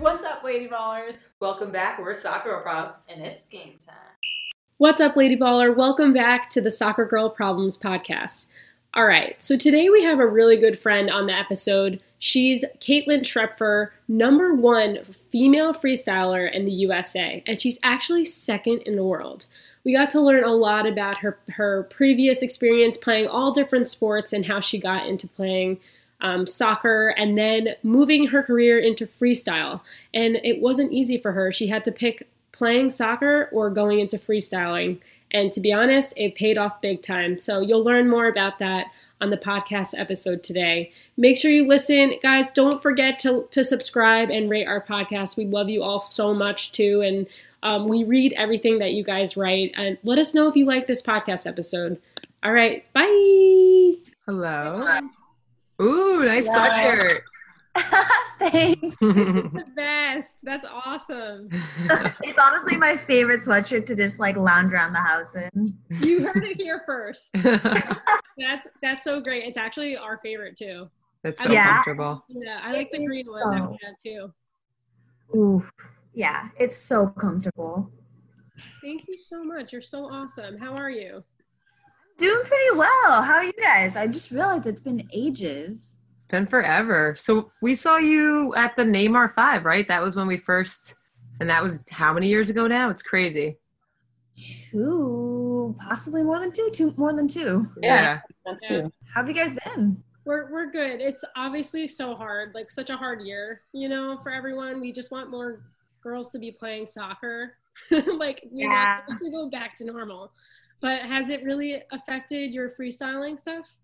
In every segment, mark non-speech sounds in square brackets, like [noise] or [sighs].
What's up, Lady Ballers? Welcome back. We're Soccer Props. And it's game time. What's up, Lady Baller? Welcome back to the Soccer Girl Problems podcast. All right, so today we have a really good friend on the episode. She's Caitlin Schrepfer, number one female freestyler in the USA, and she's actually second in the world. We got to learn a lot about her, her previous experience playing all different sports and how she got into playing um, soccer and then moving her career into freestyle. And it wasn't easy for her. She had to pick playing soccer or going into freestyling. And to be honest, it paid off big time. So you'll learn more about that on the podcast episode today. Make sure you listen. Guys, don't forget to, to subscribe and rate our podcast. We love you all so much too. And um, we read everything that you guys write. And let us know if you like this podcast episode. All right. Bye. Hello. Ooh, nice sweatshirt. [laughs] Thanks. This is the [laughs] best. That's awesome. [laughs] it's honestly my favorite sweatshirt to just like lounge around the house in. You heard it here first. That's that's so great. It's actually our favorite too. That's so Yeah. comfortable. Yeah, I like It the is green one that we have too. Ooh. Yeah, it's so comfortable. Thank you so much. You're so awesome. How are you? Doing pretty well. How are you guys? I just realized it's been ages. It's been forever. So we saw you at the Neymar Five, right? That was when we first, and that was how many years ago now? It's crazy. Two, possibly more than two, two more than two. Yeah. That's Yeah. How have you guys been? We're we're good. It's obviously so hard, like such a hard year, you know, for everyone. We just want more girls to be playing soccer. [laughs] like we Yeah. want to go back to normal. But has it really affected your freestyling stuff?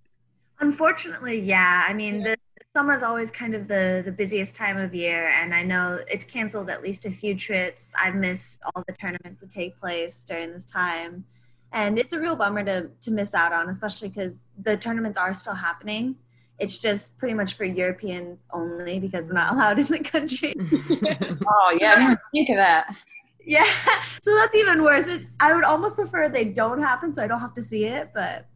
Unfortunately, yeah. I mean, Yeah. the is always kind of the the busiest time of year, and I know it's canceled at least a few trips. I've missed all the tournaments that take place during this time, and it's a real bummer to to miss out on, especially because the tournaments are still happening. It's just pretty much for Europeans only because we're not [laughs] allowed in the country. [laughs] Oh, yeah. I didn't think of that. Yeah, [laughs] so that's even worse. It, I would almost prefer they don't happen so I don't have to see it, but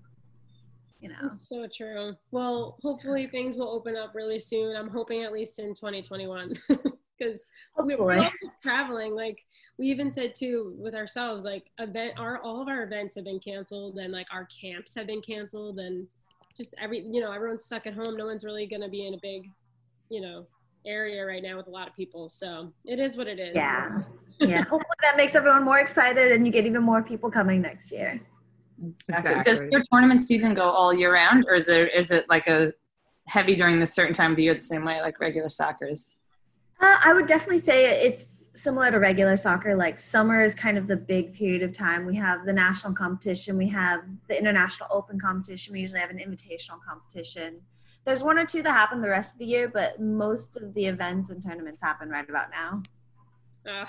you know. It's so true. Well, hopefully things will open up really soon. I'm hoping at least in 2021 because [laughs] we, we're always traveling. Like we even said too with ourselves, like event, our all of our events have been canceled and like our camps have been canceled and just every you know everyone's stuck at home. No one's really gonna be in a big, you know, area right now with a lot of people. So it is what it is. Yeah. Yeah. [laughs] Hopefully that makes everyone more excited and you get even more people coming next year. Exactly. Exactly. Does your tournament season go all year round, or is there is it like a heavy during the certain time of the year the same way like regular soccer is? Uh, I would definitely say it's similar to regular soccer. Like summer is kind of the big period of time. We have the national competition, we have the international open competition, we usually have an invitational competition. There's one or two that happen the rest of the year, but most of the events and tournaments happen right about now. Ugh.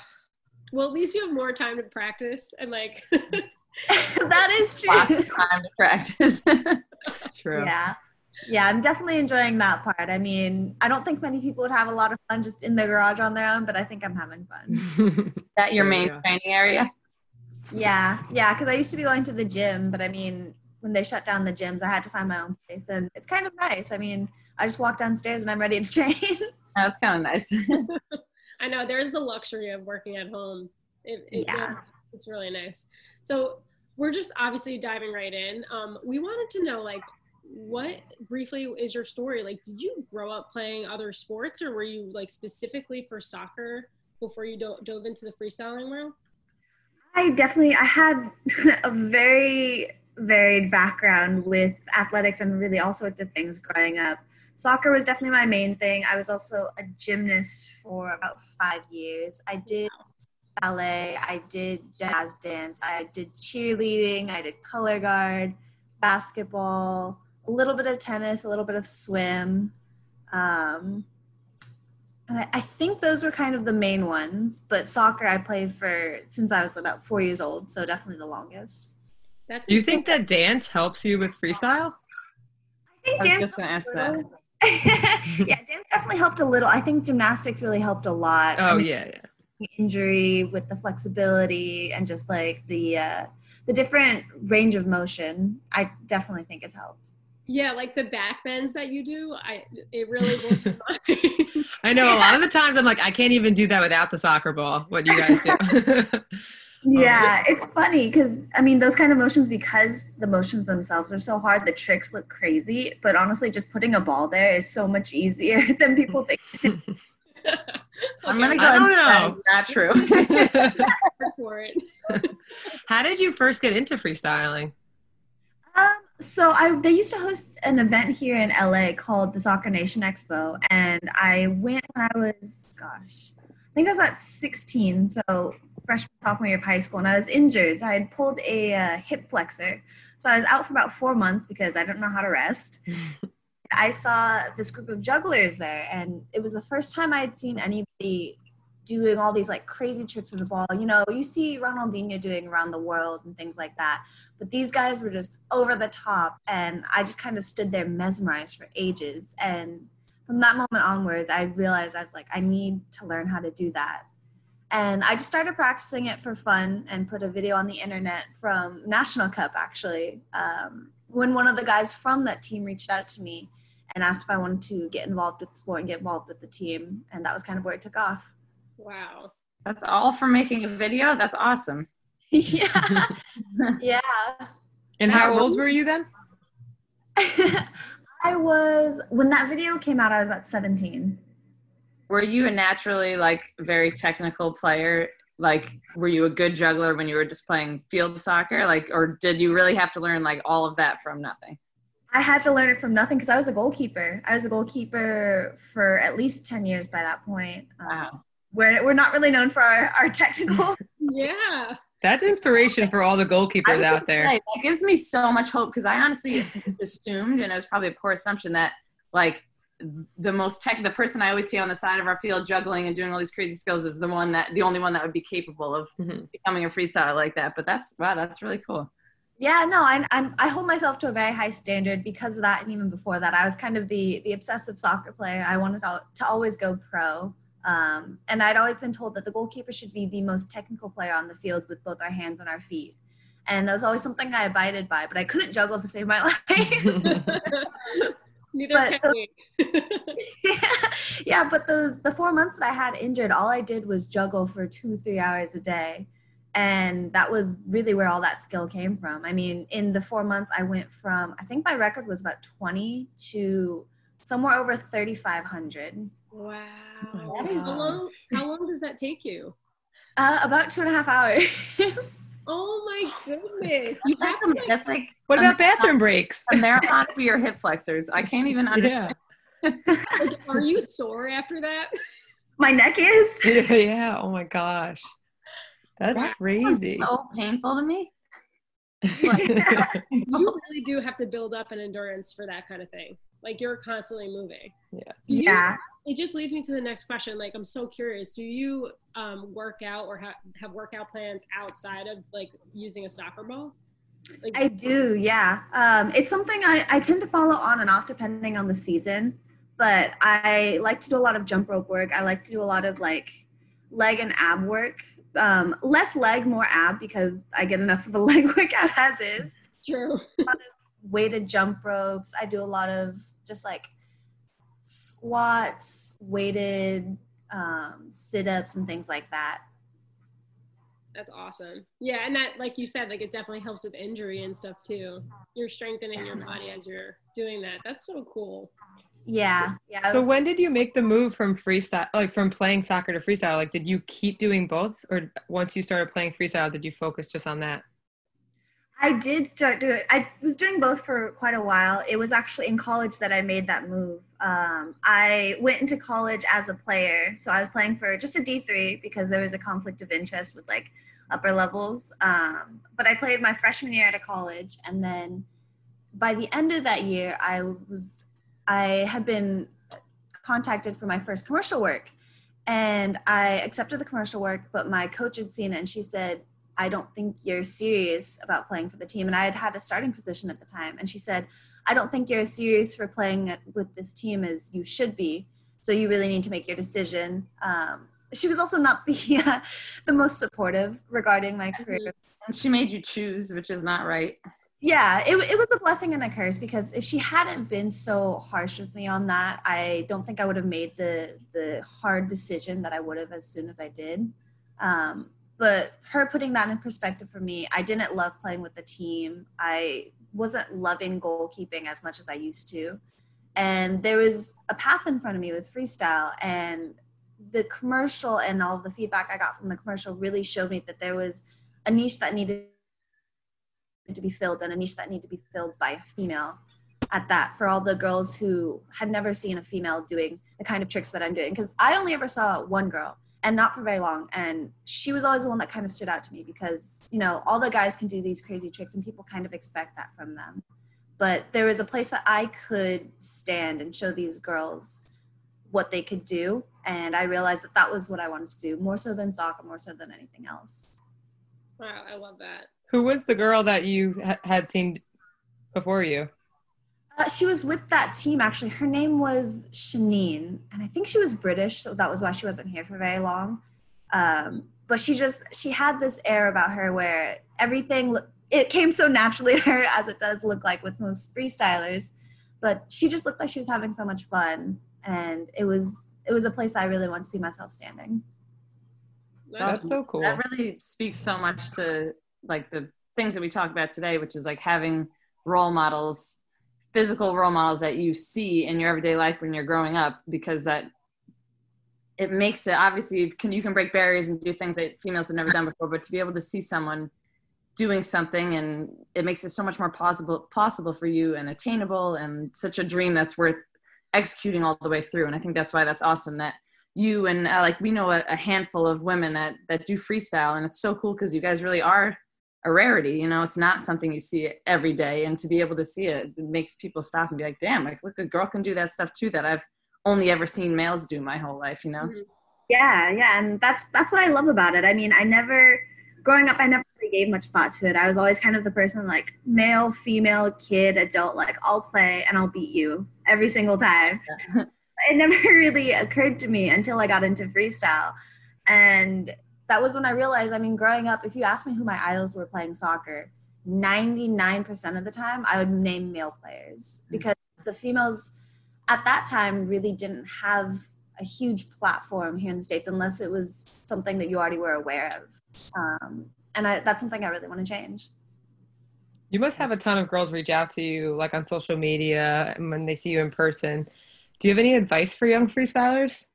Well, at least you have more time to practice and like. [laughs] that is Lots true. of time to practice. [laughs] True. Yeah. Yeah, I'm definitely enjoying that part. I mean, I don't think many people would have a lot of fun just in the garage on their own, but I think I'm having fun. [laughs] that your There you main go. training area? Yeah, yeah, because I used to be going to the gym, but I mean, when they shut down the gyms, I had to find my own place, and it's kind of nice. I mean, I just walk downstairs and I'm ready to train. That's kind of nice. I know there's the luxury of working at home. It, it, Yeah. it's really nice. So we're just obviously diving right in. Um, we wanted to know, like, what briefly is your story? Like, did you grow up playing other sports, or were you like specifically for soccer before you do- dove into the freestyling world? I definitely I had [laughs] a very varied background with athletics and really all sorts of things growing up. Soccer was definitely my main thing. I was also a gymnast for about five years. I did ballet, I did jazz dance, I did cheerleading, I did color guard, basketball, a little bit of tennis, a little bit of swim. Um, and I, I think those were kind of the main ones. But soccer, I played for since I was about four years old, so definitely the longest. That's Do you think that dance helps you with freestyle? I think I was dance. just gonna ask that. [laughs] yeah, dance definitely helped a little. I think gymnastics really helped a lot. Oh yeah, yeah. injury with the flexibility and just like the uh, the different range of motion. I definitely think it's helped. Yeah, like the back bends that you do, I it really blows my mind. [laughs] I know a lot of the times I'm like, I can't even do that without the soccer ball. What you guys do? [laughs] Yeah, it's funny because I mean those kind of motions because the motions themselves are so hard. The tricks look crazy, but honestly, just putting a ball there is so much easier [laughs] than people think. [laughs] I'm gonna go. I don't know. Not true. [laughs] for it. How did you first get into freestyling? Um, so I they used to host an event here in LA called the Soccer Nation Expo, and I went when I was gosh, I think I was about 16, so freshman sophomore year of high school, and I was injured. I had pulled a uh, hip flexor, so I was out for about four months because I don't know how to rest. [laughs] I saw this group of jugglers there, and it was the first time I had seen anybody doing all these like crazy tricks with the ball. You know, you see Ronaldinho doing around the world and things like that, but these guys were just over the top, and I just kind of stood there mesmerized for ages. And from that moment onwards, I realized I was like, I need to learn how to do that. And I just started practicing it for fun and put a video on the internet from National Cup actually. Um, when one of the guys from that team reached out to me and asked if I wanted to get involved with the sport and get involved with the team, and that was kind of where it took off. Wow. That's all for making a video. That's awesome. [laughs] yeah, [laughs] yeah. And how old were you then? [laughs] I was when that video came out. I was about seventeen. Were you a naturally like very technical player? Like, were you a good juggler when you were just playing field soccer? Like, or did you really have to learn like all of that from nothing? I had to learn it from nothing because I was a goalkeeper. I was a goalkeeper for at least ten years by that point. Um, we're we're not really known for our, our technical. [laughs] Yeah. That's inspiration for all the goalkeepers out there. say, that gives me so much hope because I honestly assumed, and it was probably a poor assumption, that like the most tech, the person I always see on the side of our field juggling and doing all these crazy skills is the one that the only one that would be capable of Mhm. becoming a freestyler like that. But that's wow, that's really cool. yeah, no, I I'm, I hold myself to a very high standard because of that, and even before that, I was kind of the the obsessive soccer player. I wanted to, to always go pro. Um, and I'd always been told that the goalkeeper should be the most technical player on the field with both our hands and our feet. And that was always something I abided by, but I couldn't juggle to save my [laughs] life. [laughs] Neither But can the- we. [laughs] [laughs] yeah, but those the four months that I had injured, all I did was juggle for two, three hours a day. And that was really where all that skill came from. I mean, in the four months I went from I think my record was about 20 to somewhere over 3,500. Wow. Oh my How long how long does that take you? Uh, about two and a half hours. [laughs] Oh my goodness. You That's have like, to that's like What about bathroom breaks? a marathon for your hip flexors. I can't even understand. Yeah. like, are you sore after that? [laughs] my neck is. [laughs] yeah, yeah. Oh my gosh. That's That crazy. So painful to me. [laughs] You really do have to build up an endurance for that kind of thing. Like you're constantly moving. yeah. You- Yeah. It just leads me to the next question. Like, I'm so curious. Do you um, work out or ha- have workout plans outside of like using a soccer ball? Like, I do, yeah. Um, it's something I, I tend to follow on and off depending on the season. But I like to do a lot of jump rope work. I like to do a lot of like leg and ab work. Um, less leg, more ab because I get enough of a [laughs] leg workout as is. true. Weighted jump ropes. I do a lot of just like squats, weighted um, sit ups, and things like that. That's awesome. Yeah, and that, like you said, like it definitely helps with injury and stuff too. You're strengthening your body as you're doing that. That's so cool. Yeah, yeah. So when did you make the move from freestyle, like from playing soccer to freestyle? Like, did you keep doing both, or once you started playing freestyle, did you focus just on that? I did start doing. I was doing both for quite a while. It was actually in college that I made that move. Um, I went into college as a player, so I was playing for just a D three because there was a conflict of interest with like upper levels. Um, but I played my freshman year at a college, and then by the end of that year, I was I had been contacted for my first commercial work, and I accepted the commercial work. But my coach had seen it, and she said, I don't think you're serious about playing for the team. And I had had a starting position at the time. And she said, I don't think you're as serious for playing with this team as you should be. So you really need to make your decision. Um, she was also not the [laughs] the most supportive regarding my career. And she made you choose, which is not right. yeah, it, it was a blessing and a curse because if she hadn't been so harsh with me on that, I don't think I would have made the the hard decision that I would have as soon as I did. Um, but her putting that in perspective for me, I didn't love playing with the team. I wasn't loving goalkeeping as much as I used to. And there was a path in front of me with freestyle and the commercial and all the feedback I got from the commercial really showed me that there was a niche that needed to be filled and a niche that needed to be filled by a female at that for all the girls who had never seen a female doing the kind of tricks that I'm doing. Because I only ever saw one girl and not for very long. And she was always the one that kind of stood out to me because, you know, all the guys can do these crazy tricks and people kind of expect that from them. But there was a place that I could stand and show these girls what they could do. And I realized that that was what I wanted to do more so than soccer, more so than anything else. Wow, I love that. Who was the girl that you ha- had seen before you? Uh, she was with that team actually. Her name was Shanine, and I think she was British, so that was why she wasn't here for very long. Um, but she just she had this air about her where everything it came so naturally [laughs] to her as it does look like with most freestylers. But she just looked like she was having so much fun, and it was it was a place I really want to see myself standing. That's so cool. That really speaks so much to like the things that we talk about today, which is like having role models, physical role models that you see in your everyday life when you're growing up, because that it makes it obviously you can you can break barriers and do things that females have never done before, but to be able to see someone doing something and it makes it so much more possible possible for you and attainable and such a dream that's worth executing all the way through. And I think that's why that's awesome that you and uh, like we know a, a, handful of women that that do freestyle and it's so cool because you guys really are a rarity you know it's not something you see every day and to be able to see it, it makes people stop and be like damn like look a girl can do that stuff too that i've only ever seen males do my whole life you know mm-hmm. yeah yeah and that's that's what i love about it i mean i never growing up i never really gave much thought to it i was always kind of the person like male female kid adult like i'll play and i'll beat you every single time yeah. [laughs] it never [laughs] really occurred to me until I got into freestyle. And that was when I realized, I mean, growing up, if you asked me who my idols were playing soccer, 99% of the time I would name male players hmm. because the females at that time really didn't have a huge platform here in the States unless it was something that you already were aware of. Um, and I, that's something I really want to change. You must have a ton of girls reach out to you like on social media and when they see you in person. Do you have any advice for young freestylers?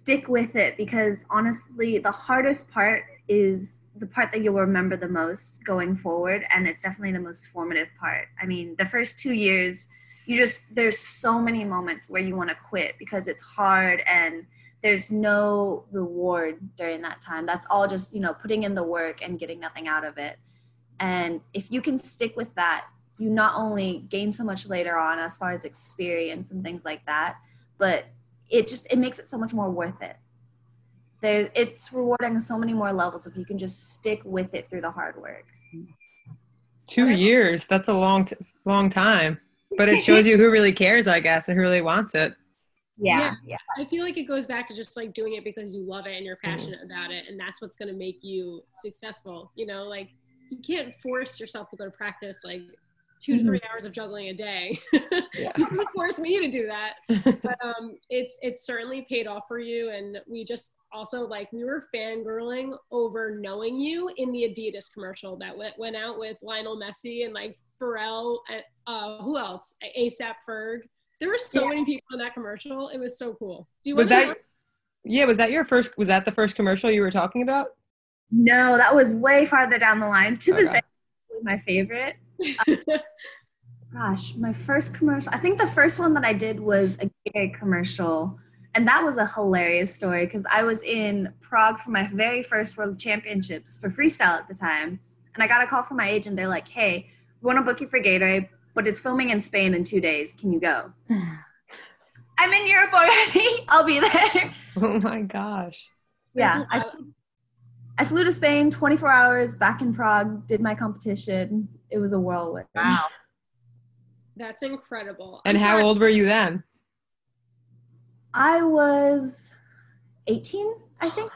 Stick with it because honestly, the hardest part is the part that you'll remember the most going forward. And it's definitely the most formative part. I mean, the first two years, you just, there's so many moments where you want to quit because it's hard and there's no reward during that time. That's all just, you know, putting in the work and getting nothing out of it. And if you can stick with that, you not only gain so much later on as far as experience and things like that, but it just it makes it so much more worth it. There, it's rewarding on so many more levels if you can just stick with it through the hard work. Two years, that's a long, t- long time, but it shows you who really cares, I guess, and who really wants it. Yeah, yeah, yeah. I feel like it goes back to just like doing it because you love it and you're passionate mm-hmm. about it, and that's what's going to make you successful. You know, like you can't force yourself to go to practice like 2 to mm-hmm. three hours of juggling a day. [laughs] Yeah. you force me to do that. [laughs] but um, it's it's certainly paid off for you. And we just also like we were fangirling over knowing you in the Adidas commercial that went went out with Lionel Messi and like Pharrell and uh, who else? ASAP Ferg. There were so yeah. many people in that commercial. It was so cool. Do you was that? Yeah, was that your first? Was that the first commercial you were talking about? No, that was way farther down the line. To okay. this day, my favorite gosh, my first commercial. I think the first one that I did was a Gatorade commercial. And that was a hilarious story because I was in Prague for my very first World Championships for freestyle at the time. And I got a call from my agent. They're like, hey, we want to book you for Gatorade, but it's filming in Spain in two days. Can you go? [sighs] I'm in Europe already. [laughs] I'll be there. Oh my gosh. Yeah. I, I flew to Spain 24 hours back in Prague, did my competition. It was a whirlwind. Wow. That's incredible. And I'm how sorry. old were you then? I was 18, I [sighs] think.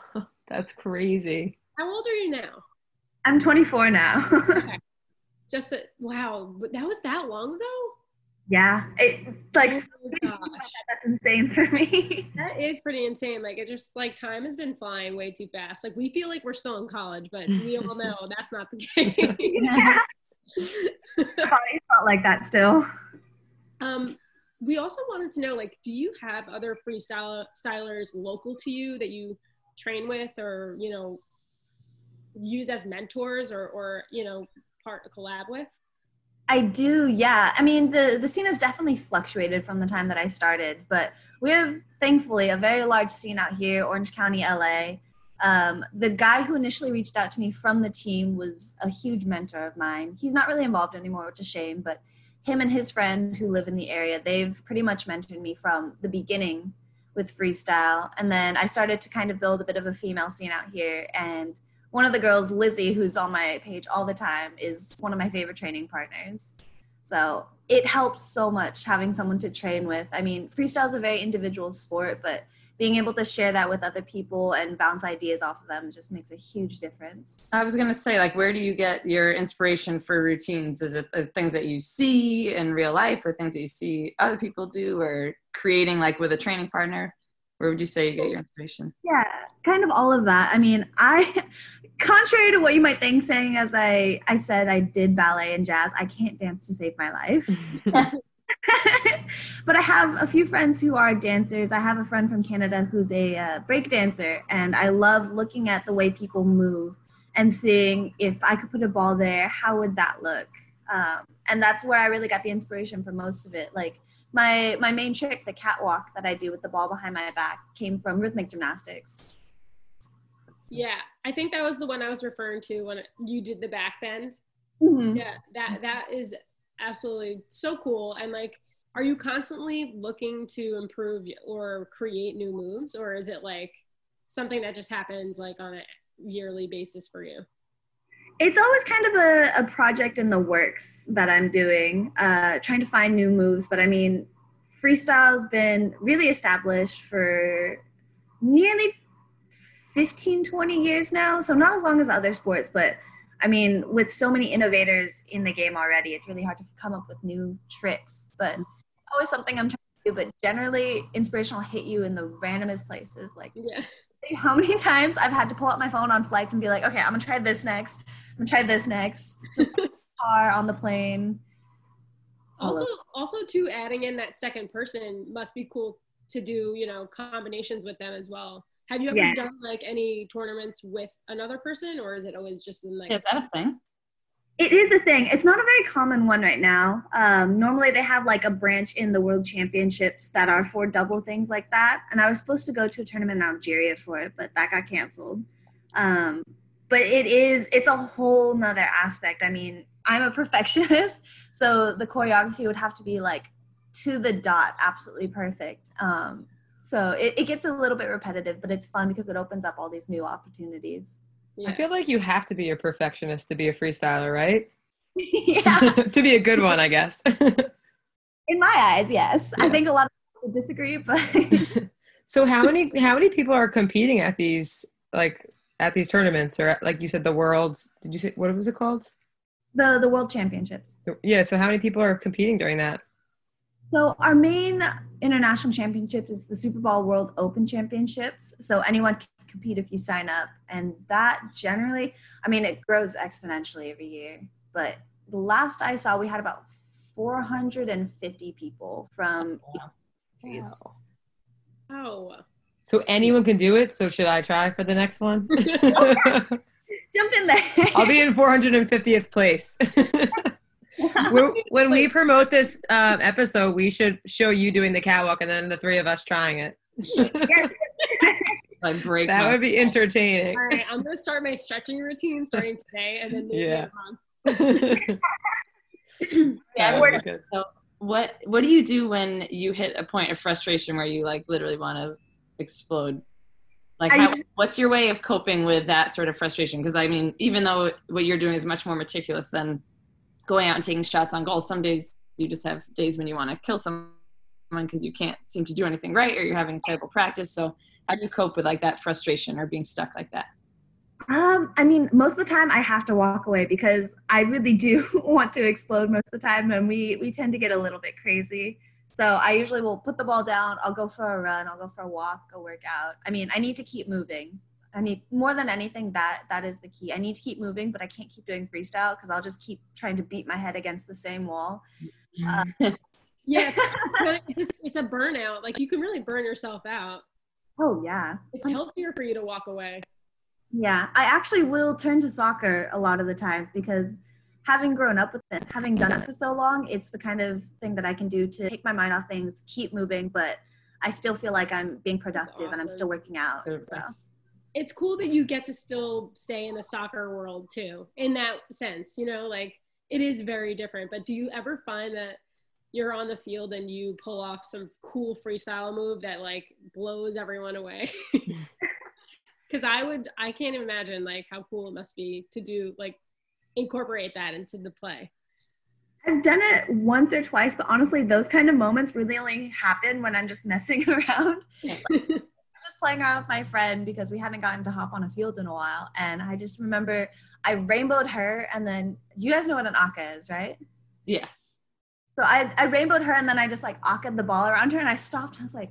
That's crazy. How old are you now? I'm 24 now. [laughs] okay. Just a, wow, that was that long ago. Yeah, it like Oh gosh. that's insane for me. [laughs] That is pretty insane. Like it just like time has been flying way too fast. Like we feel like we're still in college, but we all [laughs] know that's not the [laughs] case. yeah, probably felt like that still. um, we also wanted to know, like, do you have other freestyle stylers local to you that you train with, or you know, use as mentors, or or you know, part a collab with? I do, yeah. I mean, the the scene has definitely fluctuated from the time that I started, but we have thankfully a very large scene out here, Orange County, LA. Um, the guy who initially reached out to me from the team was a huge mentor of mine. He's not really involved anymore, which is a shame, but him and his friend who live in the area, they've pretty much mentored me from the beginning with freestyle. And then I started to kind of build a bit of a female scene out here. And one of the girls, Lizzie, who's on my page all the time, is one of my favorite training partners. So it helps so much having someone to train with. I mean, freestyle is a very individual sport, but being able to share that with other people and bounce ideas off of them just makes a huge difference. I was gonna say, like, where do you get your inspiration for routines? Is it uh, things that you see in real life, or things that you see other people do, or creating like with a training partner? Where would you say you get your inspiration? Yeah, kind of all of that. I mean, I, [laughs] contrary to what you might think, saying as I, I said I did ballet and jazz, I can't dance to save my life. [laughs] [laughs] but I have a few friends who are dancers. I have a friend from Canada who's a uh, break dancer, and I love looking at the way people move and seeing if I could put a ball there, how would that look? Um, and that's where I really got the inspiration for most of it. Like my my main trick, the catwalk that I do with the ball behind my back, came from rhythmic gymnastics. Yeah, I think that was the one I was referring to when you did the back bend. Mhm. Yeah, that that is absolutely so cool. And like, are you constantly looking to improve or create new moves, or is it like something that just happens like on a yearly basis for you? It's always kind of a, a project in the works that I'm doing, uh, trying to find new moves. But I mean, freestyle's been really established for nearly 15, 20 years now. So not as long as other sports, but I mean, with so many innovators in the game already, it's really hard to come up with new tricks. But always something I'm trying to do. But generally, inspiration will hit you in the randomest places. Like Yeah. [laughs] how many times I've had to pull out my phone on flights and be like, okay, I'm gonna try this next. I'm gonna try this next. [laughs] Car on the plane. Also, also too, adding in that second person must be cool to do. You know, combinations with them as well. Have you ever Yeah. done like any tournaments with another person, or is it always just in like? Is that a thing? It is a thing. It's not a very common one right now. Um, normally, they have like a branch in the World Championships that are for double things like that. And I was supposed to go to a tournament in Algeria for it, but that got canceled. Um, but it is, it's a whole nother aspect. I mean, I'm a [laughs] perfectionist, so the choreography would have to be like to the dot, absolutely perfect. Um, so it, it gets a little bit repetitive, but it's fun because it opens up all these new opportunities. Yeah. I feel like you have to be a perfectionist to be a freestyler, right? [laughs] [laughs] yeah. to be a good one, I guess. [laughs] In my eyes, yes. I think a lot of people disagree, but so how many how many people are competing at these like at these tournaments or like you said the worlds? Did you say what was it called? the the world championships. Yeah. So how many people are competing during that? So our main international championship is the Super Ball World Open Championships. So anyone can compete if you sign up, and that generally, I mean, it grows exponentially every year. But the last I saw, we had about 450 people from countries. Oh, So anyone can do it. So should I try for the next one? [laughs] Jump in there. [laughs] I'll be in 450th place. [laughs] when, when we promote this um, episode, we should show you doing the catwalk and then the three of us trying it. Like break. that my- would be [laughs] entertaining. all right. I'm gonna start my stretching routine starting today, and then maybe Yeah. later. [laughs] Yeah, That I would work- be good. What What do you do when you hit a point of frustration where you like literally want to explode? Like, how, usually- what's your way of coping with that sort of frustration? Because I mean, even though what you're doing is much more meticulous than going out and taking shots on goals, some days you just have days when you want to kill someone because you can't seem to do anything right, or you're having terrible practice. So, how do you cope with like that frustration or being stuck like that? Um, I mean, most of the time I have to walk away because I really do [laughs] want to explode most of the time, and we we tend to get a little bit crazy. So I usually will put the ball down. I'll go for a run. I'll go for a walk. Go work out. I mean, I need to keep moving. I need more than anything that that is the key. I need to keep moving, but I can't keep doing freestyle because I'll just keep trying to beat my head against the same wall. Uh, [laughs] Yes, [laughs] it's, it's a burnout. Like you can really burn yourself out. Oh yeah, It's um, healthier for you to walk away. yeah. I actually will turn to soccer a lot of the times because having grown up with it, having done it for so long, it's the kind of thing that I can do to take my mind off things, keep moving, but I still feel like I'm being productive and I'm still working out. So. It's cool that you get to still stay in the soccer world too, in that sense. You know, like it is very different. But do you ever find that you're on the field and you pull off some cool freestyle move that like blows everyone away? [laughs] Because I would, I can't imagine like how cool it must be to do like incorporate that into the play. I've done it once or twice, but honestly, those kind of moments really only happen when I'm just messing [laughs] around. [laughs] I was just playing around with my friend because we hadn't gotten to hop on a field in a while. And I just remember I rainbowed her, and then you guys know what an aka is, right? Yes. So I, I rainbowed her, and then I just like akaed the ball around her, and I stopped. I was like,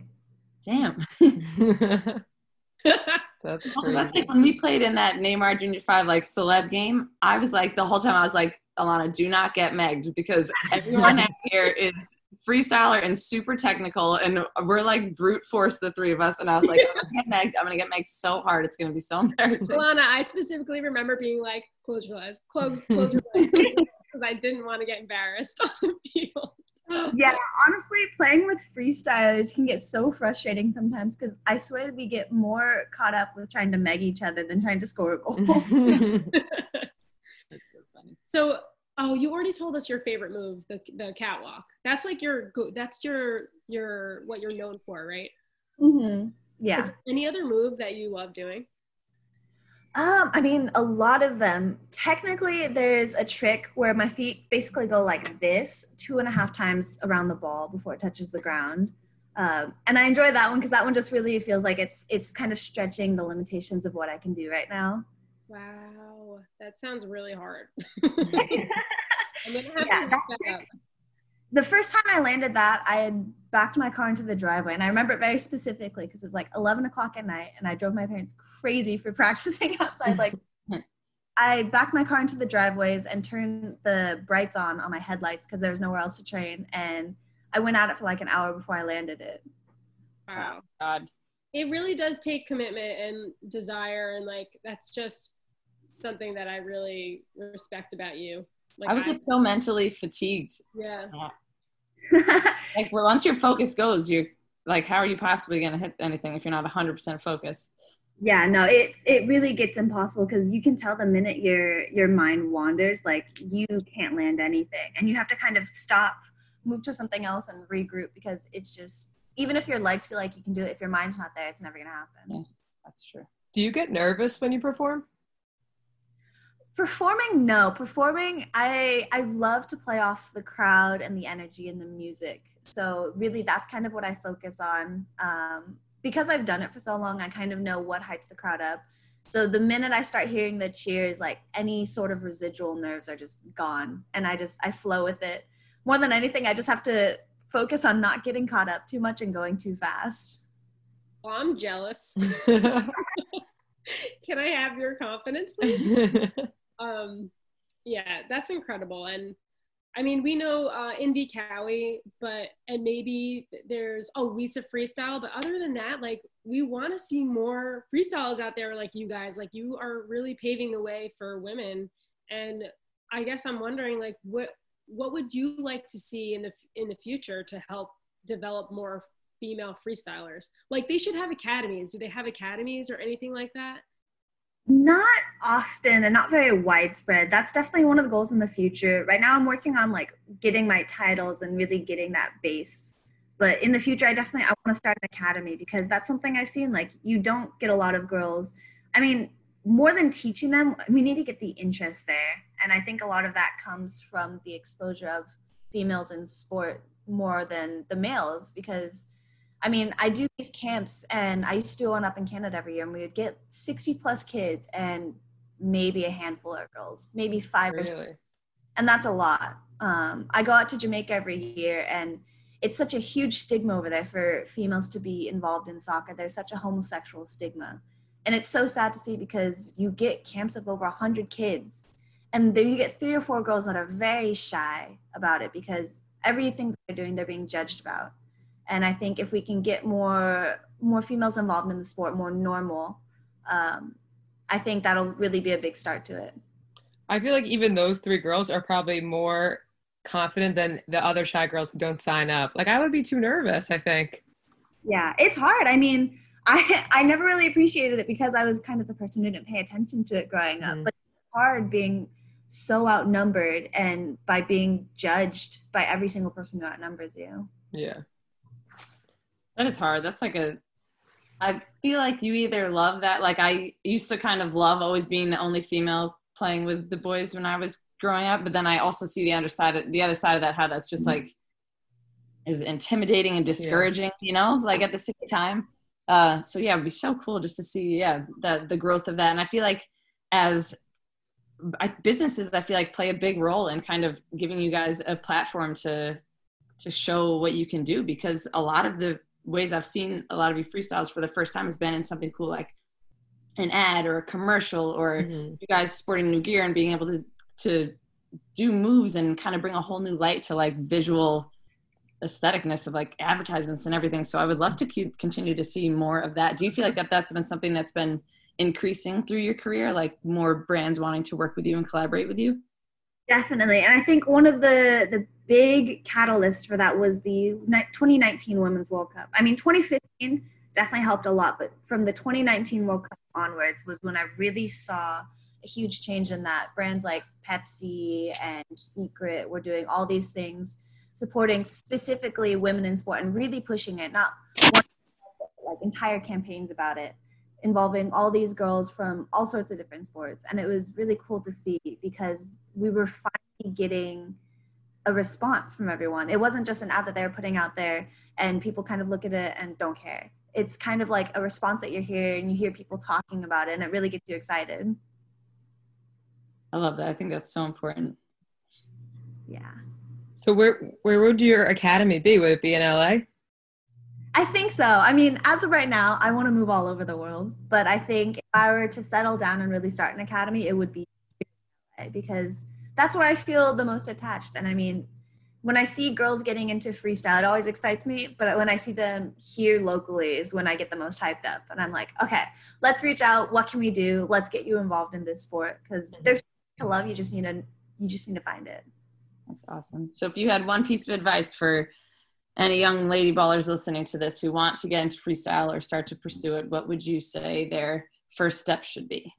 Damn. [laughs] [laughs] That's Oh, that's like when we played in that Neymar Junior Five like celeb game. I was like the whole time I was like, Alana, do not get megged because everyone out [laughs] here is freestyler and super technical, and we're like brute force the three of us. And I was like, I'm gonna get megged. I'm gonna get megged so hard, it's gonna be so embarrassing. Alana, I specifically remember being like, close your eyes, close, close your eyes. Because I didn't want to get embarrassed [laughs] on the field. yeah, honestly, playing with freestylers can get so frustrating sometimes because I swear we get more caught up with trying to meg each other than trying to score a goal. That's so funny. So, oh, you already told us your favorite move, the the catwalk. That's like your go. That's your your what you're known for, right? Mm-hmm. Yeah. Is there any other move that you love doing? Um, I mean, a lot of them. Technically, there's a trick where my feet basically go like this two and a half times around the ball before it touches the ground. Um, and I enjoy that one because that one just really feels like it's it's kind of stretching the limitations of what I can do right now. Wow, that sounds really hard. [laughs] [laughs] I'm gonna have Yeah, to that that trick-. The first time I landed that, I had backed my car into the driveway, and I remember it very specifically because it was like 11 o'clock at night, and I drove my parents crazy for [laughs] practicing outside. Like, [laughs] I backed my car into the driveways and turned the brights on on my headlights because there was nowhere else to train, and I went at it for like an hour before I landed it. Wow. God. It really does take commitment and desire, and like that's just something that I really respect about you. Like, I would get so mentally fatigued. yeah. [laughs] Like, well, once your focus goes, you're like, how are you possibly going to hit anything if you're not 100% focused? yeah, no, it it really gets impossible because you can tell the minute your your mind wanders, like you can't land anything, and you have to kind of stop, move to something else, and regroup because it's just even if your legs feel like you can do it, if your mind's not there, it's never gonna happen. Yeah. That's true. Do you get nervous when you perform? Performing, no. Performing, I I love to play off the crowd and the energy and the music. So really, that's kind of what I focus on. Um, because I've done it for so long, I kind of know what hypes the crowd up. So the minute I start hearing the cheers, like any sort of residual nerves are just gone, and I just I flow with it. More than anything, I just have to focus on not getting caught up too much and going too fast. Well, I'm jealous. [laughs] [laughs] Can I have your confidence, please? [laughs] um yeah that's incredible. And i mean we know uh Indi Cowie but and maybe there's oh lisa freestyle but other than that like we want to see more freestyles out there like you guys. Like you are really paving the way for women. And i guess i'm wondering like what what would you like to see in the in the future to help develop more female freestylers? Like they should have academies. Do they have academies or anything like that Not often and not very widespread. That's definitely one of the goals in the future. Right now, I'm working on like getting my titles and really getting that base. But in the future, I definitely I want to start an academy because that's something I've seen. Like you don't get a lot of girls. I mean, more than teaching them, we need to get the interest there, and I think a lot of that comes from the exposure of females in sport more than the males because I mean, I do these camps, and I used to do one up in Canada every year, and we would get 60 plus kids and maybe a handful of girls, maybe five or six. And that's a lot. Um, I go out to Jamaica every year, and it's such a huge stigma over there for females to be involved in soccer. There's such a homosexual stigma. And it's so sad to see because you get camps of over 100 kids, and then you get three or four girls that are very shy about it because everything they're doing, they're being judged about and i think if we can get more more females involved in the sport more normal um, i think that'll really be a big start to it I feel like even those three girls are probably more confident than the other shy girls who don't sign up. Like I would be too nervous, I think. yeah it's hard i mean [laughs] i i never really appreciated it because i was kind of the person who didn't pay attention to it growing up Mhm. but it's hard being so outnumbered and by being judged by every single person who outnumbers you Yeah. That is hard. That's like a. I feel like you either love that. Like I used to kind of love always being the only female playing with the boys when I was growing up, but then I also see the other side. Of, the other side of that, how that's just like is intimidating and discouraging. You know, like at the same time. Uh, so yeah, it'd be so cool just to see yeah the the growth of that. And I feel like as I, businesses, I feel like play a big role in kind of giving you guys a platform to to show what you can do because a lot of the ways I've seen a lot of you freestyles for the first time has been in something cool like an ad or a commercial or Mhm. you guys sporting new gear and being able to to do moves and kind of bring a whole new light to like visual aestheticness of like advertisements and everything. So I would love to keep, continue to see more of that. Do you feel like that that's been something that's been increasing through your career, like more brands wanting to work with you and collaborate with you? Definitely. And I think one of the the big catalysts for that was the 2019 Women's World Cup. I mean, 2015 definitely helped a lot, but from the 2019 World Cup onwards was when I really saw a huge change in that. Brands like Pepsi and Secret were doing all these things supporting specifically women in sport and really pushing it, not one, like entire campaigns about it involving all these girls from all sorts of different sports. And it was really cool to see because we were finally getting a response from everyone. It wasn't just an ad that they were putting out there and people kind of look at it and don't care. It's kind of like a response that you're hearing and you hear people talking about it and it really gets you excited. I love that. I think that's so important. Yeah. So where where would your academy be? Would it be in LA? I think so. I mean, as of right now, I want to move all over the world, but I think if I were to settle down and really start an academy, it would be because that's where I feel the most attached. And I mean, when I see girls getting into freestyle, it always excites me. But when I see them here locally, is when I get the most hyped up. And I'm like, okay, let's reach out. What can we do? Let's get you involved in this sport because mm-hmm. there's so to love. You just need to you just need to find it. That's awesome. So if you had one piece of advice for any young lady ballers listening to this who want to get into freestyle or start to pursue it, what would you say their first step should be?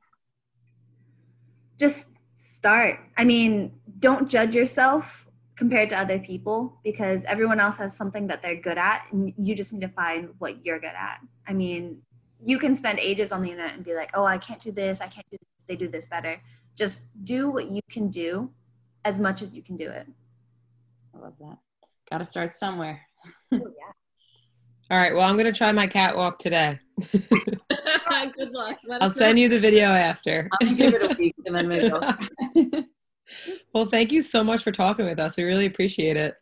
just start. I mean, don't judge yourself compared to other people because everyone else has something that they're good at and you just need to find what you're good at. I mean, you can spend ages on the internet and be like, "Oh, I can't do this. I can't do this. They do this better." Just do what you can do as much as you can do it. I love that. Got to start somewhere. Oh, yeah. [laughs] All right. Well, I'm gonna try my catwalk today. [laughs] Good luck. Let I'll us know. send you the video after. I'm gonna give it a week and then maybe I'll. [laughs] [laughs] well, thank you so much for talking with us. We really appreciate it.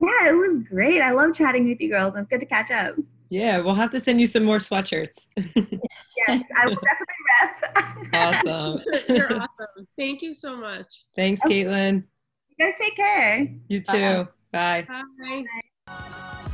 Yeah, it was great. I love chatting with you girls, and it's good to catch up. Yeah, we'll have to send you some more sweatshirts. Yes, I will definitely rep. awesome. You're awesome. Thank you so much. Thanks, Caitlin. You guys take care. You too. Bye. Bye.